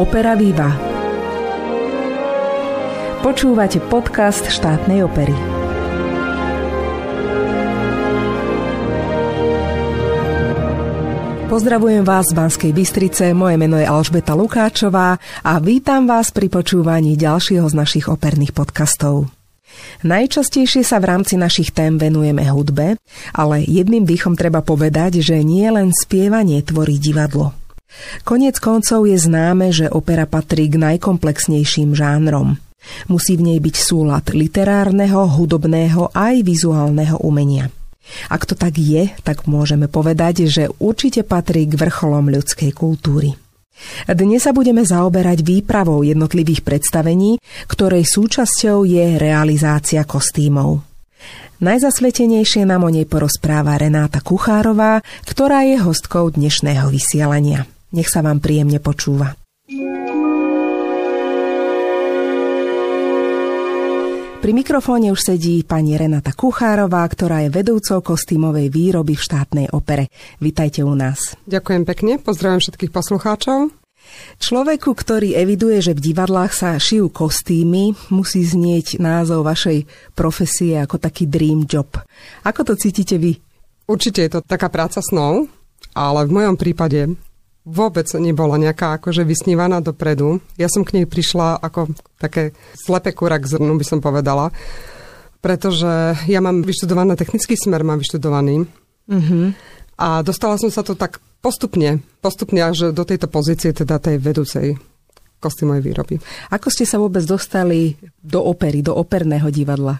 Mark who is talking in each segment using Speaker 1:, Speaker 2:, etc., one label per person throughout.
Speaker 1: Opera Viva. Počúvate podcast štátnej opery. Pozdravujem vás z Banskej Bystrice, moje meno je Alžbeta Lukáčová a vítam vás pri počúvaní ďalšieho z našich operných podcastov. Najčastejšie sa v rámci našich tém venujeme hudbe, ale jedným dýchom treba povedať, že nie len spievanie tvorí divadlo. Konec koncov je známe, že opera patrí k najkomplexnejším žánrom. Musí v nej byť súlad literárneho, hudobného aj vizuálneho umenia. Ak to tak je, tak môžeme povedať, že určite patrí k vrcholom ľudskej kultúry. Dnes sa budeme zaoberať výpravou jednotlivých predstavení, ktorej súčasťou je realizácia kostýmov. Najzasvetenejšie nám o nej porozpráva Renáta Kuchárová, ktorá je hostkou dnešného vysielania. Nech sa vám príjemne počúva. Pri mikrofóne už sedí pani Renata Kuchárová, ktorá je vedúcou kostýmovej výroby v štátnej opere. Vítajte u nás.
Speaker 2: Ďakujem pekne, pozdravím všetkých poslucháčov.
Speaker 1: Človeku, ktorý eviduje, že v divadlách sa šijú kostýmy, musí znieť názov vašej profesie ako taký dream job. Ako to cítite vy?
Speaker 2: Určite je to taká práca snov, ale v mojom prípade vôbec nebola nejaká akože vysnívaná dopredu. Ja som k nej prišla ako také slepé kura k zrnu, by som povedala. Pretože ja mám vyštudovaný technický smer, mám vyštudovaný. Mm-hmm. A dostala som sa to tak postupne, postupne až do tejto pozície, teda tej vedúcej kostýmovej výroby.
Speaker 1: Ako ste sa vôbec dostali do opery, do operného divadla?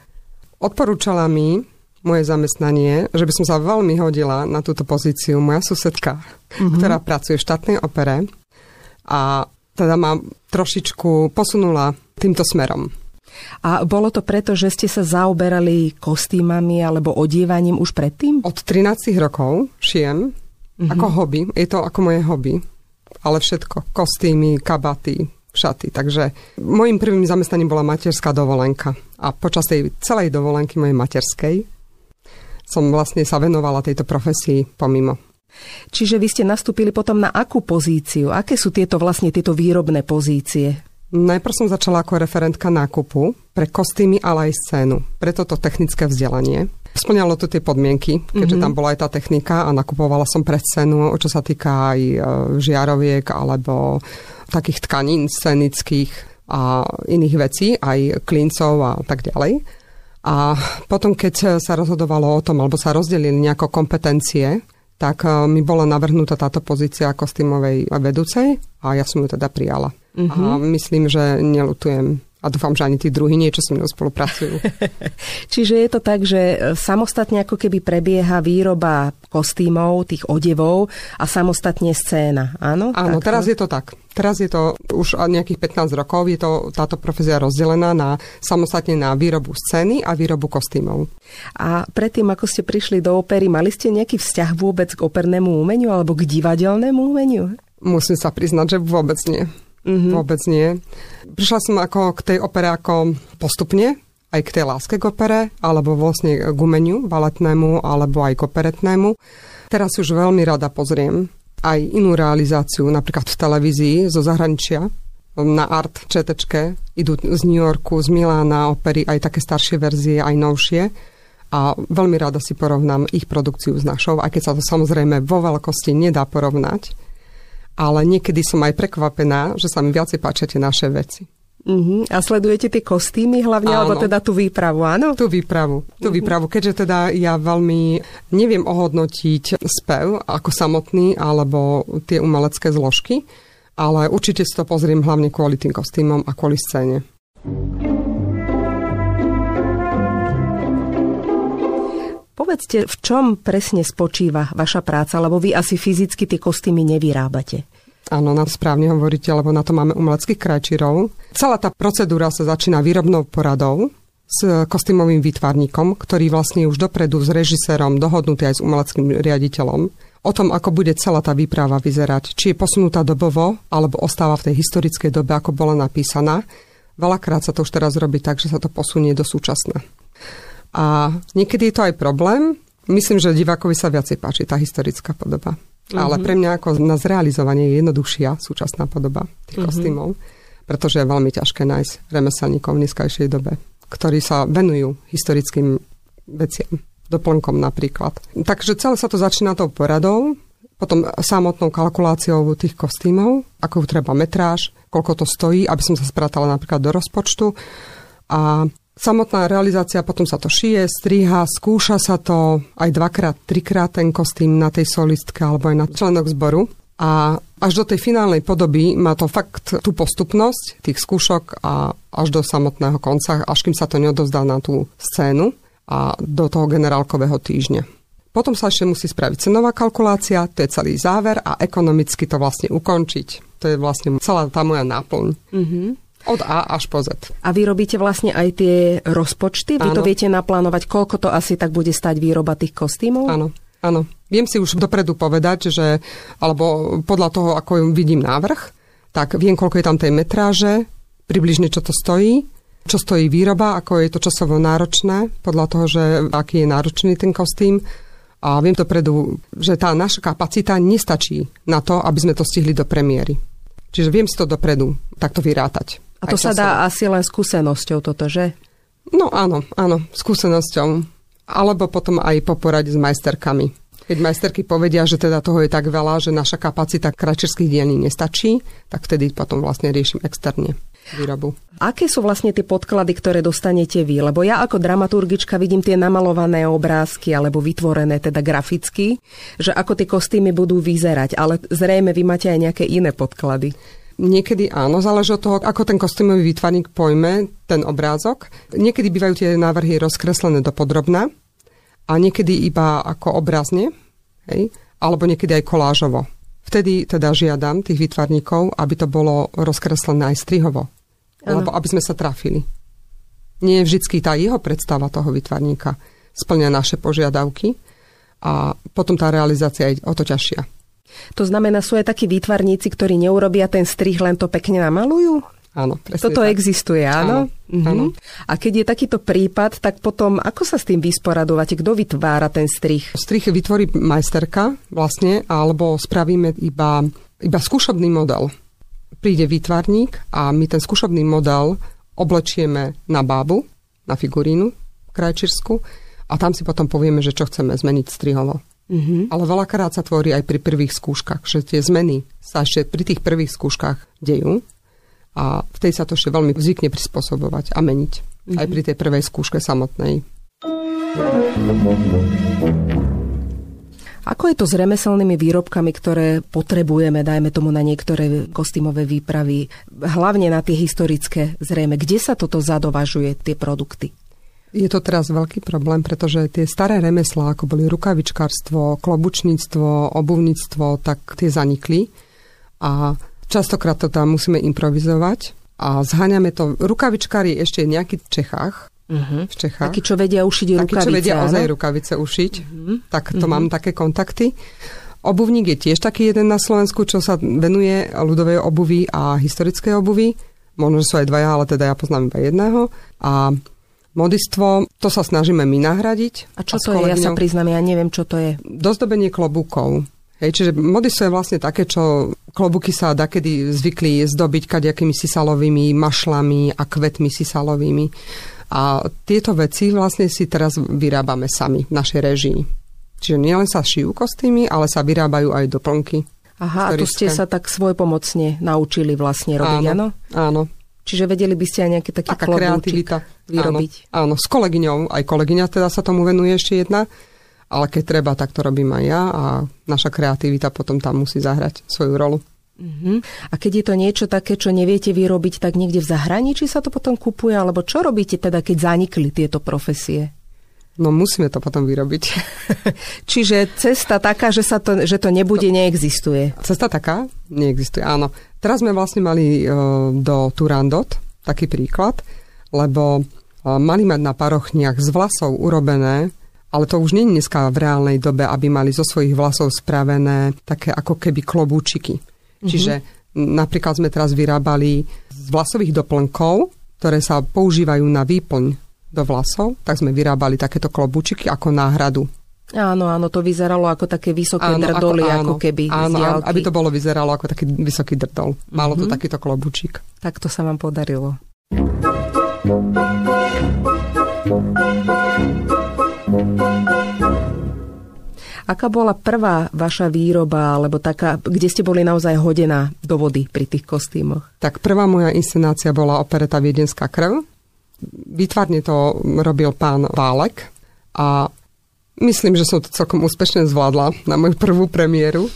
Speaker 2: Odporúčala mi moje zamestnanie, že by som sa veľmi hodila na túto pozíciu moja susedka, mm-hmm. ktorá pracuje v štátnej opere a teda ma trošičku posunula týmto smerom.
Speaker 1: A bolo to preto, že ste sa zaoberali kostýmami alebo odievaním už predtým?
Speaker 2: Od 13 rokov šijem mm-hmm. ako hobby. Je to ako moje hobby. Ale všetko. Kostýmy, kabaty, šaty. Takže môjim prvým zamestnaním bola materská dovolenka. A počas tej celej dovolenky mojej materskej som vlastne sa venovala tejto profesii pomimo.
Speaker 1: Čiže vy ste nastúpili potom na akú pozíciu? Aké sú tieto vlastne tieto výrobné pozície?
Speaker 2: Najprv som začala ako referentka nákupu pre kostýmy, ale aj scénu. Preto to technické vzdelanie. Splňalo to tie podmienky, keďže mm-hmm. tam bola aj tá technika a nakupovala som pre scénu, čo sa týka aj e, žiaroviek alebo takých tkanín scenických a iných vecí, aj klincov a tak ďalej. A potom, keď sa rozhodovalo o tom, alebo sa rozdelili nejako kompetencie, tak e, mi bola navrhnutá táto pozícia kostýmovej vedúcej a ja som ju teda prijala. Mm-hmm. A myslím, že nelutujem a dúfam, že ani tí druhí niečo so mnou spolupracujú.
Speaker 1: Čiže je to tak, že e, samostatne ako keby prebieha výroba kostýmov, tých odevov a samostatne scéna, áno?
Speaker 2: Áno, tak teraz je to tak. Teraz je to už nejakých 15 rokov, je to táto profesia rozdelená na samostatne na výrobu scény a výrobu kostýmov.
Speaker 1: A predtým, ako ste prišli do opery, mali ste nejaký vzťah vôbec k opernému umeniu alebo k divadelnému umeniu?
Speaker 2: Musím sa priznať, že vôbec nie. Mm-hmm. Vôbec nie. Prišla som ako k tej opere ako postupne, aj k tej láske k opere, alebo vlastne k umeniu baletnému, alebo aj k operetnému. Teraz už veľmi rada pozriem aj inú realizáciu, napríklad v televízii zo zahraničia, na Art ČTčke, idú z New Yorku, z Milána opery, aj také staršie verzie, aj novšie. A veľmi rada si porovnám ich produkciu s našou, aj keď sa to samozrejme vo veľkosti nedá porovnať ale niekedy som aj prekvapená, že sa mi viacej páčia tie naše veci.
Speaker 1: Uh-huh. A sledujete tie kostýmy hlavne, áno. alebo teda tú výpravu, áno?
Speaker 2: Tú výpravu, tú uh-huh. výpravu, keďže teda ja veľmi neviem ohodnotiť spev ako samotný, alebo tie umelecké zložky, ale určite si to pozriem hlavne kvôli tým kostýmom a kvôli scéne.
Speaker 1: Povedzte, v čom presne spočíva vaša práca, lebo vy asi fyzicky tie kostýmy nevyrábate.
Speaker 2: Áno, na správne hovoríte, lebo na to máme umeleckých krajčírov. Celá tá procedúra sa začína výrobnou poradou s kostýmovým výtvarníkom, ktorý vlastne už dopredu s režisérom dohodnutý aj s umeleckým riaditeľom o tom, ako bude celá tá výprava vyzerať. Či je posunutá dobovo, alebo ostáva v tej historickej dobe, ako bola napísaná. Veľakrát sa to už teraz robí tak, že sa to posunie do súčasná. A niekedy je to aj problém. Myslím, že divákovi sa viacej páči tá historická podoba. Mm-hmm. Ale pre mňa ako na zrealizovanie je jednoduchšia súčasná podoba tých mm-hmm. kostýmov, pretože je veľmi ťažké nájsť remeselníkov v dneskajšej dobe, ktorí sa venujú historickým veciam, doplnkom napríklad. Takže celé sa to začína tou poradou, potom samotnou kalkuláciou tých kostýmov, ako treba metráž, koľko to stojí, aby som sa spratala napríklad do rozpočtu. A samotná realizácia, potom sa to šije, striha, skúša sa to aj dvakrát, trikrát ten kostým na tej solistke alebo aj na členok zboru. A až do tej finálnej podoby má to fakt tú postupnosť tých skúšok a až do samotného konca, až kým sa to neodovzdá na tú scénu a do toho generálkového týždňa. Potom sa ešte musí spraviť cenová kalkulácia, to je celý záver a ekonomicky to vlastne ukončiť. To je vlastne celá tá moja náplň. Mm-hmm. Od A až po Z.
Speaker 1: A vy robíte vlastne aj tie rozpočty? Vy Áno. to viete naplánovať, koľko to asi tak bude stať výroba tých kostýmov?
Speaker 2: Áno. Áno. Viem si už dopredu povedať, že, alebo podľa toho, ako vidím návrh, tak viem, koľko je tam tej metráže, približne čo to stojí, čo stojí výroba, ako je to časovo náročné, podľa toho, že aký je náročný ten kostým a viem dopredu, že tá naša kapacita nestačí na to, aby sme to stihli do premiéry. Čiže viem si to dopredu takto vyrátať.
Speaker 1: A to sa dá asi len skúsenosťou toto, že?
Speaker 2: No áno, áno, skúsenosťou. Alebo potom aj po porade s majsterkami. Keď majsterky povedia, že teda toho je tak veľa, že naša kapacita kračerských dielní nestačí, tak vtedy potom vlastne riešim externe výrobu.
Speaker 1: Aké sú vlastne tie podklady, ktoré dostanete vy? Lebo ja ako dramaturgička vidím tie namalované obrázky alebo vytvorené teda graficky, že ako tie kostýmy budú vyzerať, ale zrejme vy máte aj nejaké iné podklady.
Speaker 2: Niekedy áno, záleží od toho, ako ten kostýmový výtvarník pojme ten obrázok. Niekedy bývajú tie návrhy rozkreslené do podrobna a niekedy iba ako obrazne, hej? alebo niekedy aj kolážovo. Vtedy teda žiadam tých výtvarníkov, aby to bolo rozkreslené aj strihovo. Ano. Lebo aby sme sa trafili. Nie je vždy tá jeho predstava toho vytvarníka splňa naše požiadavky a potom tá realizácia je o to ťažšia.
Speaker 1: To znamená, sú aj takí výtvarníci, ktorí neurobia ten strih, len to pekne namalujú?
Speaker 2: Áno,
Speaker 1: presne Toto tak. existuje, áno? Áno, mhm. áno. A keď je takýto prípad, tak potom ako sa s tým vysporadovate? Kto vytvára ten strih?
Speaker 2: Strih vytvorí majsterka vlastne, alebo spravíme iba, iba skúšobný model príde výtvarník a my ten skúšobný model oblečieme na bábu, na figurínu krajčirsku a tam si potom povieme, že čo chceme zmeniť strihovo. Mm-hmm. Ale veľakrát sa tvorí aj pri prvých skúškach, že tie zmeny sa ešte pri tých prvých skúškach dejú a vtedy sa to ešte veľmi zvykne prispôsobovať a meniť. Mm-hmm. Aj pri tej prvej skúške samotnej.
Speaker 1: Ako je to s remeselnými výrobkami, ktoré potrebujeme, dajme tomu na niektoré kostýmové výpravy, hlavne na tie historické zrejme? Kde sa toto zadovažuje, tie produkty?
Speaker 2: Je to teraz veľký problém, pretože tie staré remeslá, ako boli rukavičkárstvo, klobučníctvo, obuvníctvo, tak tie zanikli a častokrát to tam musíme improvizovať a zháňame to. Rukavičkári ešte nejaký v Čechách, uh-huh. v Čechách.
Speaker 1: Takí, čo vedia ušiť Takí, rukavice.
Speaker 2: Takí, čo vedia ozaj rukavice ušiť. Uh-huh. Tak to uh-huh. mám také kontakty. Obuvník je tiež taký jeden na Slovensku, čo sa venuje ľudovej obuvi a historickej obuvi. Možno, že sú aj dvaja, ale teda ja poznám iba jedného. A modistvo, to sa snažíme my nahradiť.
Speaker 1: A čo a to je? Ja sa priznám, ja neviem, čo to je.
Speaker 2: Dozdobenie klobúkov. Hej, čiže modisto je vlastne také, čo klobuky sa dakedy zvykli zdobiť kadejakými sisalovými mašlami a kvetmi sisalovými. A tieto veci vlastne si teraz vyrábame sami v našej režii. Čiže nielen sa šijú kostýmy, ale sa vyrábajú aj doplnky.
Speaker 1: Aha, a tu ste sa tak svojpomocne naučili vlastne robiť, áno?
Speaker 2: Áno.
Speaker 1: Čiže vedeli by ste aj nejaký taký Taká kreativita. Vyrobiť.
Speaker 2: Áno, áno, s kolegyňou, aj kolegyňa teda sa tomu venuje ešte jedna, ale keď treba, tak to robím aj ja a naša kreativita potom tam musí zahrať svoju rolu.
Speaker 1: Uh-huh. A keď je to niečo také, čo neviete vyrobiť, tak niekde v zahraničí sa to potom kupuje, alebo čo robíte teda, keď zanikli tieto profesie?
Speaker 2: No musíme to potom vyrobiť.
Speaker 1: Čiže cesta taká, že, sa to, že to nebude, neexistuje.
Speaker 2: Cesta taká? Neexistuje, áno. Teraz sme vlastne mali uh, do Turandot taký príklad, lebo mali mať na parochniach z vlasov urobené ale to už nie je dneska v reálnej dobe, aby mali zo svojich vlasov spravené také ako keby klobúčiky. Mm-hmm. Čiže napríklad sme teraz vyrábali z vlasových doplnkov, ktoré sa používajú na výplň do vlasov, tak sme vyrábali takéto klobúčiky ako náhradu
Speaker 1: Áno, áno, to vyzeralo ako také vysoké áno, drdoly, ako, áno, ako keby
Speaker 2: Áno, áno, aby to bolo vyzeralo ako taký vysoký drdol. Malo mm-hmm. to mhm. takýto klobučík.
Speaker 1: Tak to sa vám podarilo. Aká bola prvá vaša výroba, alebo taká, kde ste boli naozaj hodená do vody pri tých kostýmoch?
Speaker 2: Tak prvá moja inscenácia bola opereta Viedenská krv. Výtvarne to robil pán Válek a myslím, že som to celkom úspešne zvládla na moju prvú premiéru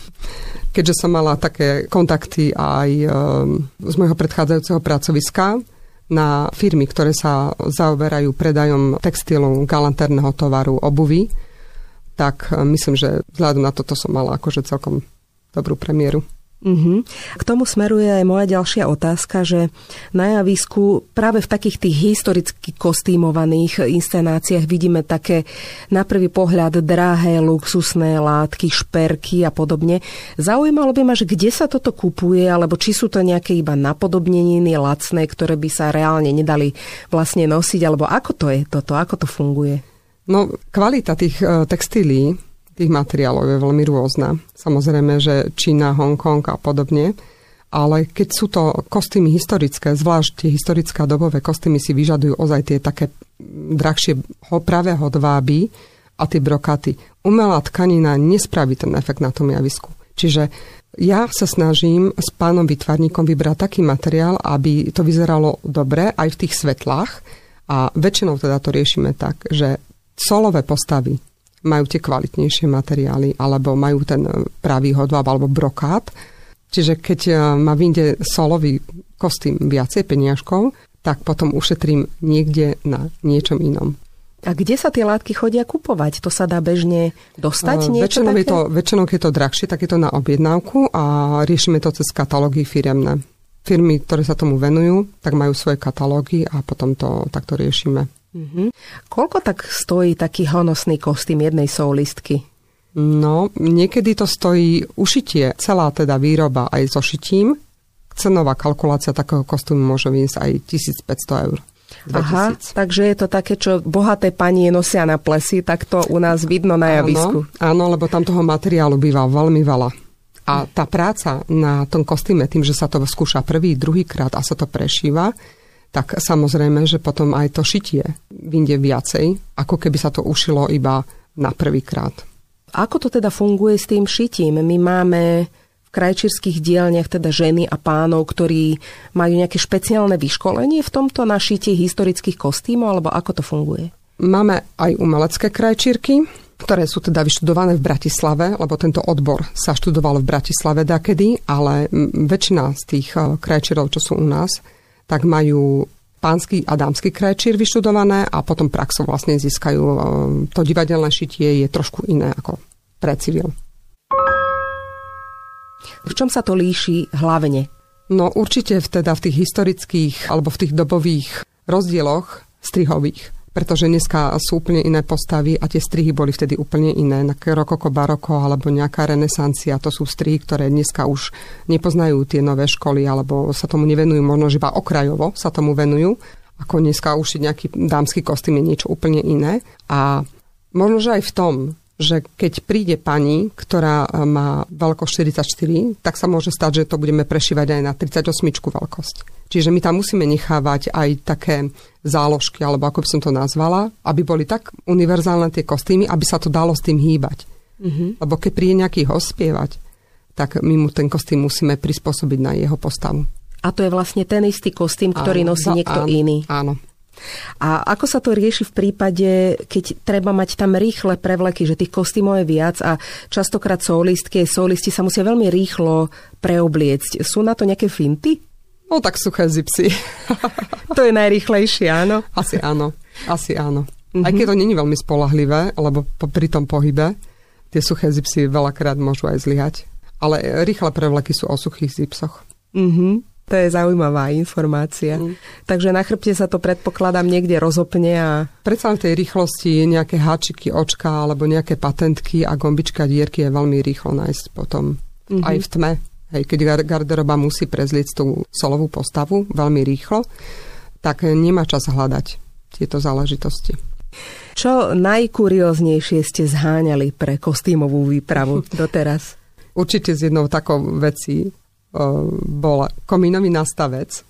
Speaker 2: keďže som mala také kontakty aj ehm, z môjho predchádzajúceho pracoviska na firmy, ktoré sa zaoberajú predajom textilu, galanterného tovaru, obuvy tak e, myslím, že vzhľadom na toto som mala akože celkom dobrú premiéru.
Speaker 1: Mm-hmm. K tomu smeruje aj moja ďalšia otázka, že na javisku práve v takých tých historicky kostýmovaných inscenáciách vidíme také na prvý pohľad drahé, luxusné látky, šperky a podobne. Zaujímalo by ma, že kde sa toto kupuje, alebo či sú to nejaké iba napodobneniny lacné, ktoré by sa reálne nedali vlastne nosiť, alebo ako to je toto, ako to funguje?
Speaker 2: No, kvalita tých uh, textílií, tých materiálov je veľmi rôzna. Samozrejme, že Čína, Hongkong a podobne. Ale keď sú to kostýmy historické, zvlášť tie historické dobové kostýmy si vyžadujú ozaj tie také drahšie pravé hodváby a tie brokaty. Umelá tkanina nespraví ten efekt na tom javisku. Čiže ja sa snažím s pánom vytvarníkom vybrať taký materiál, aby to vyzeralo dobre aj v tých svetlách. A väčšinou teda to riešime tak, že solové postavy majú tie kvalitnejšie materiály alebo majú ten pravý hodváb alebo brokát. Čiže keď e, ma vyjde solový kostým viacej peniažkov, tak potom ušetrím niekde na niečom inom.
Speaker 1: A kde sa tie látky chodia kupovať? To sa dá bežne dostať? Uh,
Speaker 2: väčšinou, také? je to, väčšinou, je to drahšie, tak je to na objednávku a riešime to cez katalógy firemné. Firmy, ktoré sa tomu venujú, tak majú svoje katalógy a potom to takto riešime.
Speaker 1: Mm-hmm. Koľko tak stojí taký honosný kostým jednej soulistky?
Speaker 2: No, niekedy to stojí ušitie, celá teda výroba aj so šitím. Cenová kalkulácia takého kostýmu môže vyniesť aj 1500 eur. 2000.
Speaker 1: Aha, takže je to také, čo bohaté panie nosia na plesi, tak to u nás vidno na javisku.
Speaker 2: Áno, áno lebo tam toho materiálu býva veľmi veľa. A tá práca na tom kostýme, tým, že sa to skúša prvý, druhý krát a sa to prešíva, tak samozrejme, že potom aj to šitie vyjde viacej, ako keby sa to ušilo iba na prvýkrát.
Speaker 1: Ako to teda funguje s tým šitím? My máme v krajčírskych dielniach teda ženy a pánov, ktorí majú nejaké špeciálne vyškolenie v tomto na šitie historických kostýmov, alebo ako to funguje?
Speaker 2: Máme aj umelecké krajčírky, ktoré sú teda vyštudované v Bratislave, lebo tento odbor sa študoval v Bratislave dakedy, ale väčšina z tých eh, krajčírov, čo sú u nás, tak majú pánsky a dámsky krajčír vyštudované a potom praxo vlastne získajú. E, to divadelné šitie je trošku iné ako pre civil.
Speaker 1: V čom sa to líši hlavne?
Speaker 2: No určite teda v tých historických alebo v tých dobových rozdieloch strihových pretože dneska sú úplne iné postavy a tie strihy boli vtedy úplne iné. Rokoko, baroko alebo nejaká renesancia, to sú strihy, ktoré dneska už nepoznajú tie nové školy alebo sa tomu nevenujú, možno iba okrajovo sa tomu venujú. Ako dneska už nejaký dámsky kostým je niečo úplne iné. A možno, že aj v tom, že keď príde pani, ktorá e, má veľkosť 44, tak sa môže stať, že to budeme prešívať aj na 38 veľkosť. Čiže my tam musíme nechávať aj také záložky, alebo ako by som to nazvala, aby boli tak univerzálne tie kostýmy, aby sa to dalo s tým hýbať. Mm-hmm. Lebo keď príde nejaký host spievať, tak my mu ten kostým musíme prispôsobiť na jeho postavu.
Speaker 1: A to je vlastne ten istý kostým, ktorý áno, nosí niekto
Speaker 2: áno,
Speaker 1: iný.
Speaker 2: Áno.
Speaker 1: A ako sa to rieši v prípade, keď treba mať tam rýchle prevleky, že tých kostýmov je viac a častokrát solistky, solisti sa musia veľmi rýchlo preobliecť. Sú na to nejaké finty?
Speaker 2: No tak suché zipsy.
Speaker 1: to je najrýchlejšie, áno?
Speaker 2: Asi áno, asi áno. Mm-hmm. Aj keď to není veľmi spolahlivé, lebo pri tom pohybe tie suché zipsy veľakrát môžu aj zlyhať. Ale rýchle prevleky sú o suchých zipsoch.
Speaker 1: Mm-hmm. To je zaujímavá informácia. Mm. Takže na chrbte sa to predpokladám niekde rozopne a...
Speaker 2: Predsa v tej rýchlosti nejaké háčiky, očka alebo nejaké patentky a gombička dierky je veľmi rýchlo nájsť potom mm-hmm. aj v tme. Hej, keď garderoba musí prezliecť tú solovú postavu veľmi rýchlo, tak nemá čas hľadať tieto záležitosti.
Speaker 1: Čo najkurióznejšie ste zháňali pre kostýmovú výpravu doteraz?
Speaker 2: Určite z jednou takou vecí bol komínový nastavec.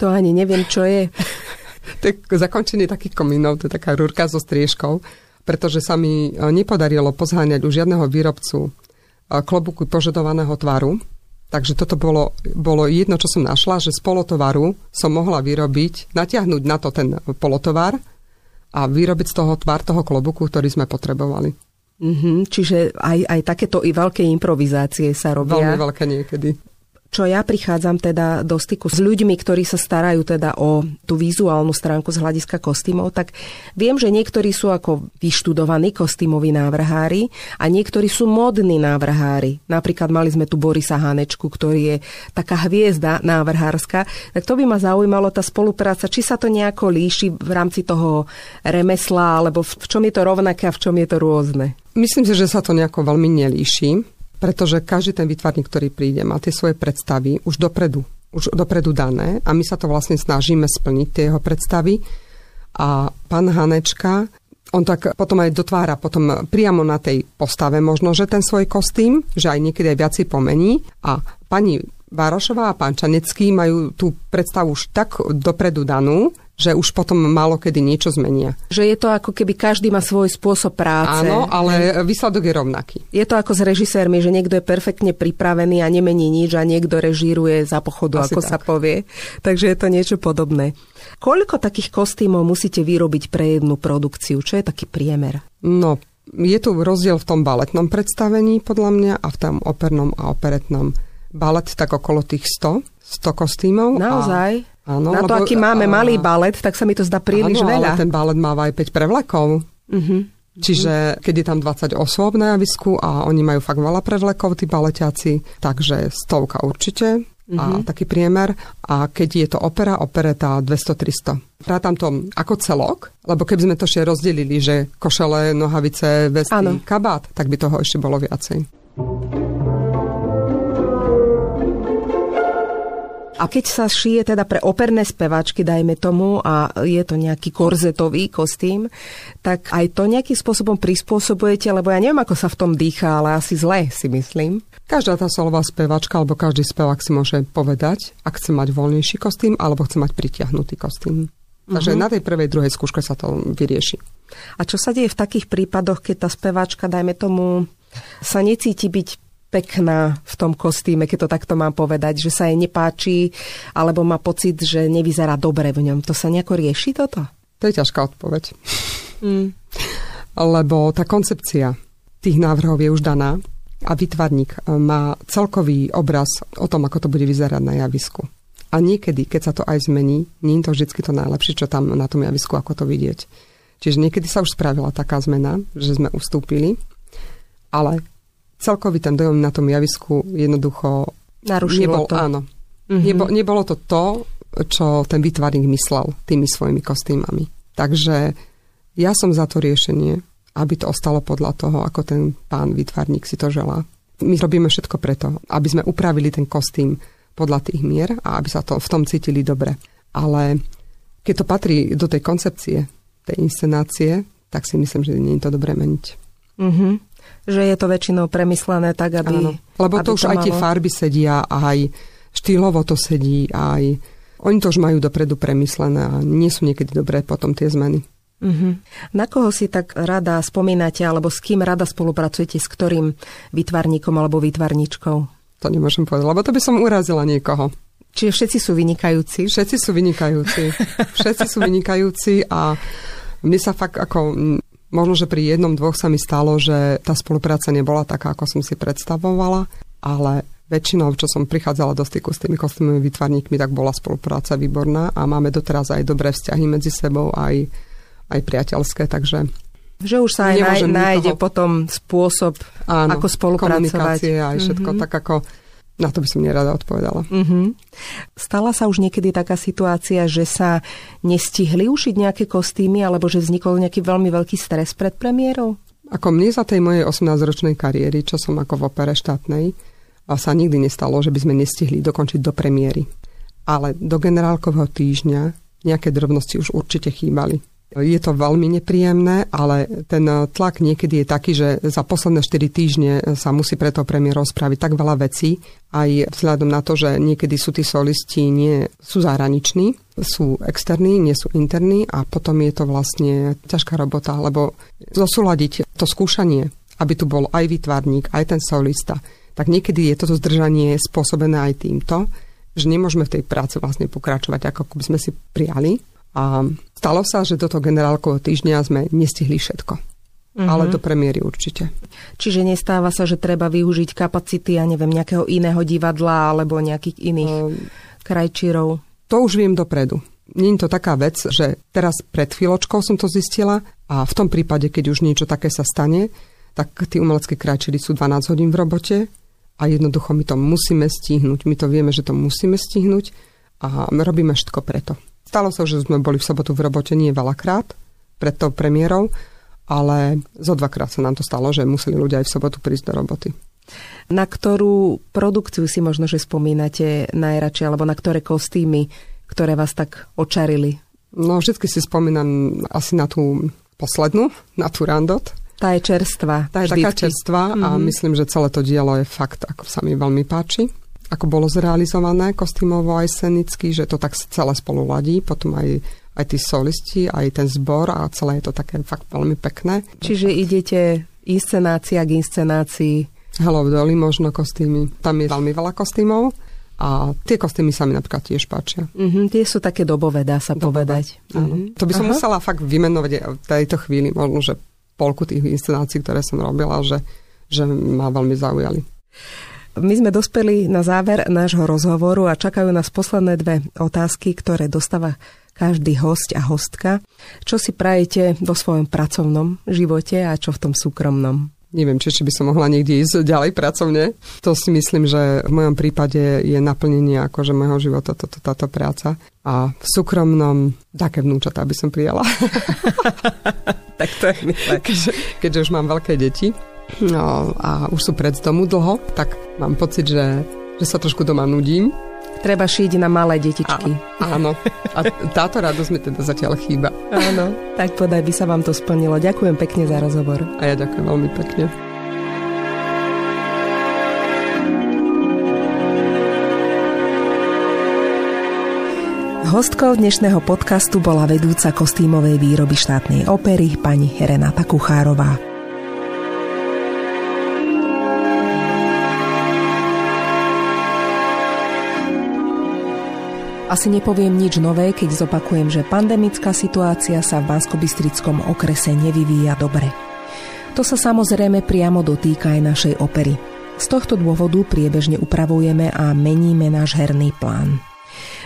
Speaker 1: To ani neviem, čo je.
Speaker 2: je zakončenie takých komínov, to je taká rúrka so striežkou, pretože sa mi nepodarilo pozháňať u žiadneho výrobcu klobuku požadovaného tvaru. Takže toto bolo, bolo jedno, čo som našla, že z polotovaru som mohla vyrobiť, natiahnuť na to ten polotovar a vyrobiť z toho tvar toho klobuku, ktorý sme potrebovali.
Speaker 1: Mm-hmm, čiže aj, aj takéto i veľké improvizácie sa robia.
Speaker 2: Veľmi veľké niekedy
Speaker 1: čo ja prichádzam teda do styku s ľuďmi, ktorí sa starajú teda o tú vizuálnu stránku z hľadiska kostýmov, tak viem, že niektorí sú ako vyštudovaní kostýmoví návrhári a niektorí sú modní návrhári. Napríklad mali sme tu Borisa Hanečku, ktorý je taká hviezda návrhárska. Tak to by ma zaujímalo, tá spolupráca, či sa to nejako líši v rámci toho remesla, alebo v čom je to rovnaké a v čom je to rôzne?
Speaker 2: Myslím si, že sa to nejako veľmi nelíši pretože každý ten výtvarník, ktorý príde, má tie svoje predstavy už dopredu, už dopredu dané a my sa to vlastne snažíme splniť, tie jeho predstavy. A pán Hanečka, on tak potom aj dotvára potom priamo na tej postave možno, že ten svoj kostým, že aj niekedy aj viac si pomení. A pani Várošová a pán Čanecký majú tú predstavu už tak dopredu danú, že už potom málo kedy niečo zmenia.
Speaker 1: Že je to ako keby každý má svoj spôsob práce.
Speaker 2: Áno, ale výsledok je rovnaký.
Speaker 1: Je to ako s režisérmi, že niekto je perfektne pripravený a nemení nič a niekto režíruje za pochodu, Asi ako tak. sa povie. Takže je to niečo podobné. Koľko takých kostýmov musíte vyrobiť pre jednu produkciu? Čo je taký priemer?
Speaker 2: No, je tu rozdiel v tom baletnom predstavení podľa mňa a v tom opernom a operetnom. Balet tak okolo tých 100, 100 kostýmov.
Speaker 1: Naozaj? A Áno, Na to, lebo, aký máme a... malý balet, tak sa mi to zdá príliš áno, veľa.
Speaker 2: ale ten balet má aj 5 prevlekov. Uh-huh. Čiže keď je tam 20 osôb na javisku a oni majú fakt veľa prevlekov, tí baletiaci, takže stovka určite a mhm. taký priemer. A keď je to opera, opereta 200-300. Rátam to ako celok, lebo keby sme to ešte rozdelili, že košele, nohavice, vesty, ano. kabát, tak by toho ešte bolo viacej.
Speaker 1: A keď sa šije teda pre operné speváčky, dajme tomu, a je to nejaký korzetový kostým, tak aj to nejakým spôsobom prispôsobujete, lebo ja neviem, ako sa v tom dýcha, ale asi zle si myslím.
Speaker 2: Každá tá solová speváčka alebo každý spevák si môže povedať, ak chce mať voľnejší kostým alebo chce mať pritiahnutý kostým. Takže uh-huh. na tej prvej, druhej skúške sa to vyrieši.
Speaker 1: A čo sa deje v takých prípadoch, keď tá speváčka, dajme tomu, sa necíti byť pekná v tom kostýme, keď to takto mám povedať, že sa jej nepáči, alebo má pocit, že nevyzerá dobre v ňom. To sa nejako rieši toto?
Speaker 2: To je ťažká odpoveď. Mm. Lebo tá koncepcia tých návrhov je už daná a vytvarník e, má celkový obraz o tom, ako to bude vyzerať na javisku. A niekedy, keď sa to aj zmení, nie je to vždy to najlepšie, čo tam na tom javisku, ako to vidieť. Čiže niekedy sa už spravila taká zmena, že sme ustúpili, ale celkový ten dojem na tom javisku jednoducho
Speaker 1: Narušilo
Speaker 2: nebol,
Speaker 1: to.
Speaker 2: Áno. Mm-hmm. Nebo, nebolo to to, čo ten vytvarník myslel tými svojimi kostýmami. Takže ja som za to riešenie, aby to ostalo podľa toho, ako ten pán vytvarník si to želá. My robíme všetko preto, aby sme upravili ten kostým podľa tých mier a aby sa to v tom cítili dobre. Ale keď to patrí do tej koncepcie, tej inscenácie, tak si myslím, že nie je to dobré meniť.
Speaker 1: Mm-hmm že je to väčšinou premyslené tak, aby... Áno.
Speaker 2: Lebo
Speaker 1: aby
Speaker 2: to už to aj malo... tie farby sedia, aj štýlovo to sedí, aj... Oni to už majú dopredu premyslené a nie sú niekedy dobré potom tie zmeny.
Speaker 1: Uh-huh. Na koho si tak rada spomínate, alebo s kým rada spolupracujete, s ktorým vytvarníkom alebo vytvarničkou?
Speaker 2: To nemôžem povedať, lebo to by som urazila niekoho.
Speaker 1: Čiže všetci sú vynikajúci?
Speaker 2: Všetci sú vynikajúci. Všetci sú vynikajúci a mne sa fakt ako Možno, že pri jednom, dvoch sa mi stalo, že tá spolupráca nebola taká, ako som si predstavovala, ale väčšinou, čo som prichádzala do styku s tými kostýmovými výtvarníkmi, tak bola spolupráca výborná a máme doteraz aj dobré vzťahy medzi sebou, aj, aj priateľské, takže
Speaker 1: že už sa aj nájde nikoho... potom spôsob, Áno, ako spolupracovať.
Speaker 2: komunikácie aj všetko, mm-hmm. tak ako na to by som nerada odpovedala. Mm-hmm.
Speaker 1: Stala sa už niekedy taká situácia, že sa nestihli ušiť nejaké kostýmy, alebo že vznikol nejaký veľmi veľký stres pred premiérou?
Speaker 2: Ako mne za tej mojej 18-ročnej kariéry, čo som ako v opere štátnej, sa nikdy nestalo, že by sme nestihli dokončiť do premiéry. Ale do generálkového týždňa nejaké drobnosti už určite chýbali. Je to veľmi nepríjemné, ale ten tlak niekedy je taký, že za posledné 4 týždne sa musí preto premiérov spraviť tak veľa vecí, aj vzhľadom na to, že niekedy sú tí solisti nie sú zahraniční, sú externí, nie sú interní a potom je to vlastne ťažká robota, lebo zosúľadiť to skúšanie, aby tu bol aj výtvarník, aj ten solista, tak niekedy je toto zdržanie spôsobené aj týmto, že nemôžeme v tej práci vlastne pokračovať, ako by sme si prijali. A stalo sa, že do toho generálkového týždňa sme nestihli všetko. Mm-hmm. Ale do premiéry určite.
Speaker 1: Čiže nestáva sa, že treba využiť kapacity, ja neviem, nejakého iného divadla alebo nejakých iných um, krajčírov?
Speaker 2: To už viem dopredu. Je to taká vec, že teraz pred chvíľočkou som to zistila a v tom prípade, keď už niečo také sa stane, tak tí umelecké krajčíry sú 12 hodín v robote a jednoducho my to musíme stihnúť. My to vieme, že to musíme stihnúť a robíme všetko preto. Stalo sa, že sme boli v sobotu v robote nie veľakrát pred tou premiérou, ale zo dvakrát sa nám to stalo, že museli ľudia aj v sobotu prísť do roboty.
Speaker 1: Na ktorú produkciu si možno, že spomínate najradšej, alebo na ktoré kostýmy, ktoré vás tak očarili?
Speaker 2: No, vždy si spomínam asi na tú poslednú, na tú Randot.
Speaker 1: Tá je čerstvá.
Speaker 2: Tá je vždycky. taká čerstvá mm-hmm. a mhm. myslím, že celé to dielo je fakt, ako sa mi veľmi páči ako bolo zrealizované kostýmovo aj scenicky, že to tak celé spolu ladí, potom aj, aj tí solisti, aj ten zbor a celé je to také fakt veľmi pekné.
Speaker 1: Čiže idete inscenácia k inscenácii?
Speaker 2: Hello Dolly, možno kostýmy. Tam je veľmi veľa kostýmov. A tie kostýmy sa mi napríklad tiež páčia.
Speaker 1: Mm-hmm, tie sú také dobové, dá sa dobové. povedať.
Speaker 2: Mm-hmm. To by som Aha. musela fakt vymenovať v tejto chvíli, možno, že polku tých inscenácií, ktoré som robila, že, že ma veľmi zaujali.
Speaker 1: My sme dospeli na záver nášho rozhovoru a čakajú nás posledné dve otázky, ktoré dostáva každý host a hostka. Čo si prajete vo svojom pracovnom živote a čo v tom súkromnom?
Speaker 2: Neviem, či, či by som mohla niekde ísť ďalej pracovne. To si myslím, že v mojom prípade je naplnenie akože môjho života toto, táto práca. A v súkromnom také vnúčatá by som prijala.
Speaker 1: tak to je.
Speaker 2: Keďže, keďže už mám veľké deti, no, a už sú pred domu dlho, tak mám pocit, že, že sa trošku doma nudím.
Speaker 1: Treba šiť na malé detičky.
Speaker 2: A, áno. A táto radosť mi teda zatiaľ chýba.
Speaker 1: Áno. Tak podaj by sa vám to splnilo. Ďakujem pekne za rozhovor.
Speaker 2: A ja ďakujem veľmi pekne.
Speaker 1: Hostkou dnešného podcastu bola vedúca kostýmovej výroby štátnej opery pani Renata Kuchárová. Asi nepoviem nič nové, keď zopakujem, že pandemická situácia sa v bansko okrese nevyvíja dobre. To sa samozrejme priamo dotýka aj našej opery. Z tohto dôvodu priebežne upravujeme a meníme náš herný plán.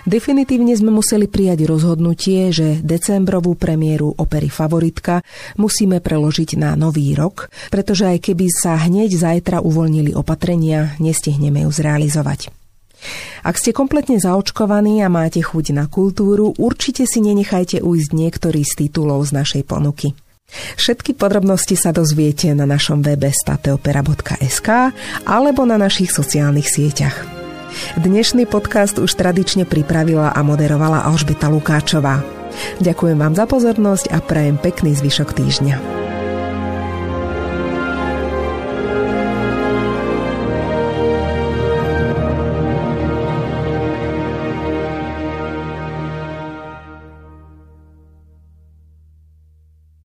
Speaker 1: Definitívne sme museli prijať rozhodnutie, že decembrovú premiéru opery Favoritka musíme preložiť na nový rok, pretože aj keby sa hneď zajtra uvoľnili opatrenia, nestihneme ju zrealizovať. Ak ste kompletne zaočkovaní a máte chuť na kultúru, určite si nenechajte ujsť niektorý z titulov z našej ponuky. Všetky podrobnosti sa dozviete na našom webe stateopera.sk alebo na našich sociálnych sieťach. Dnešný podcast už tradične pripravila a moderovala Alžbeta Lukáčová. Ďakujem vám za pozornosť a prajem pekný zvyšok týždňa.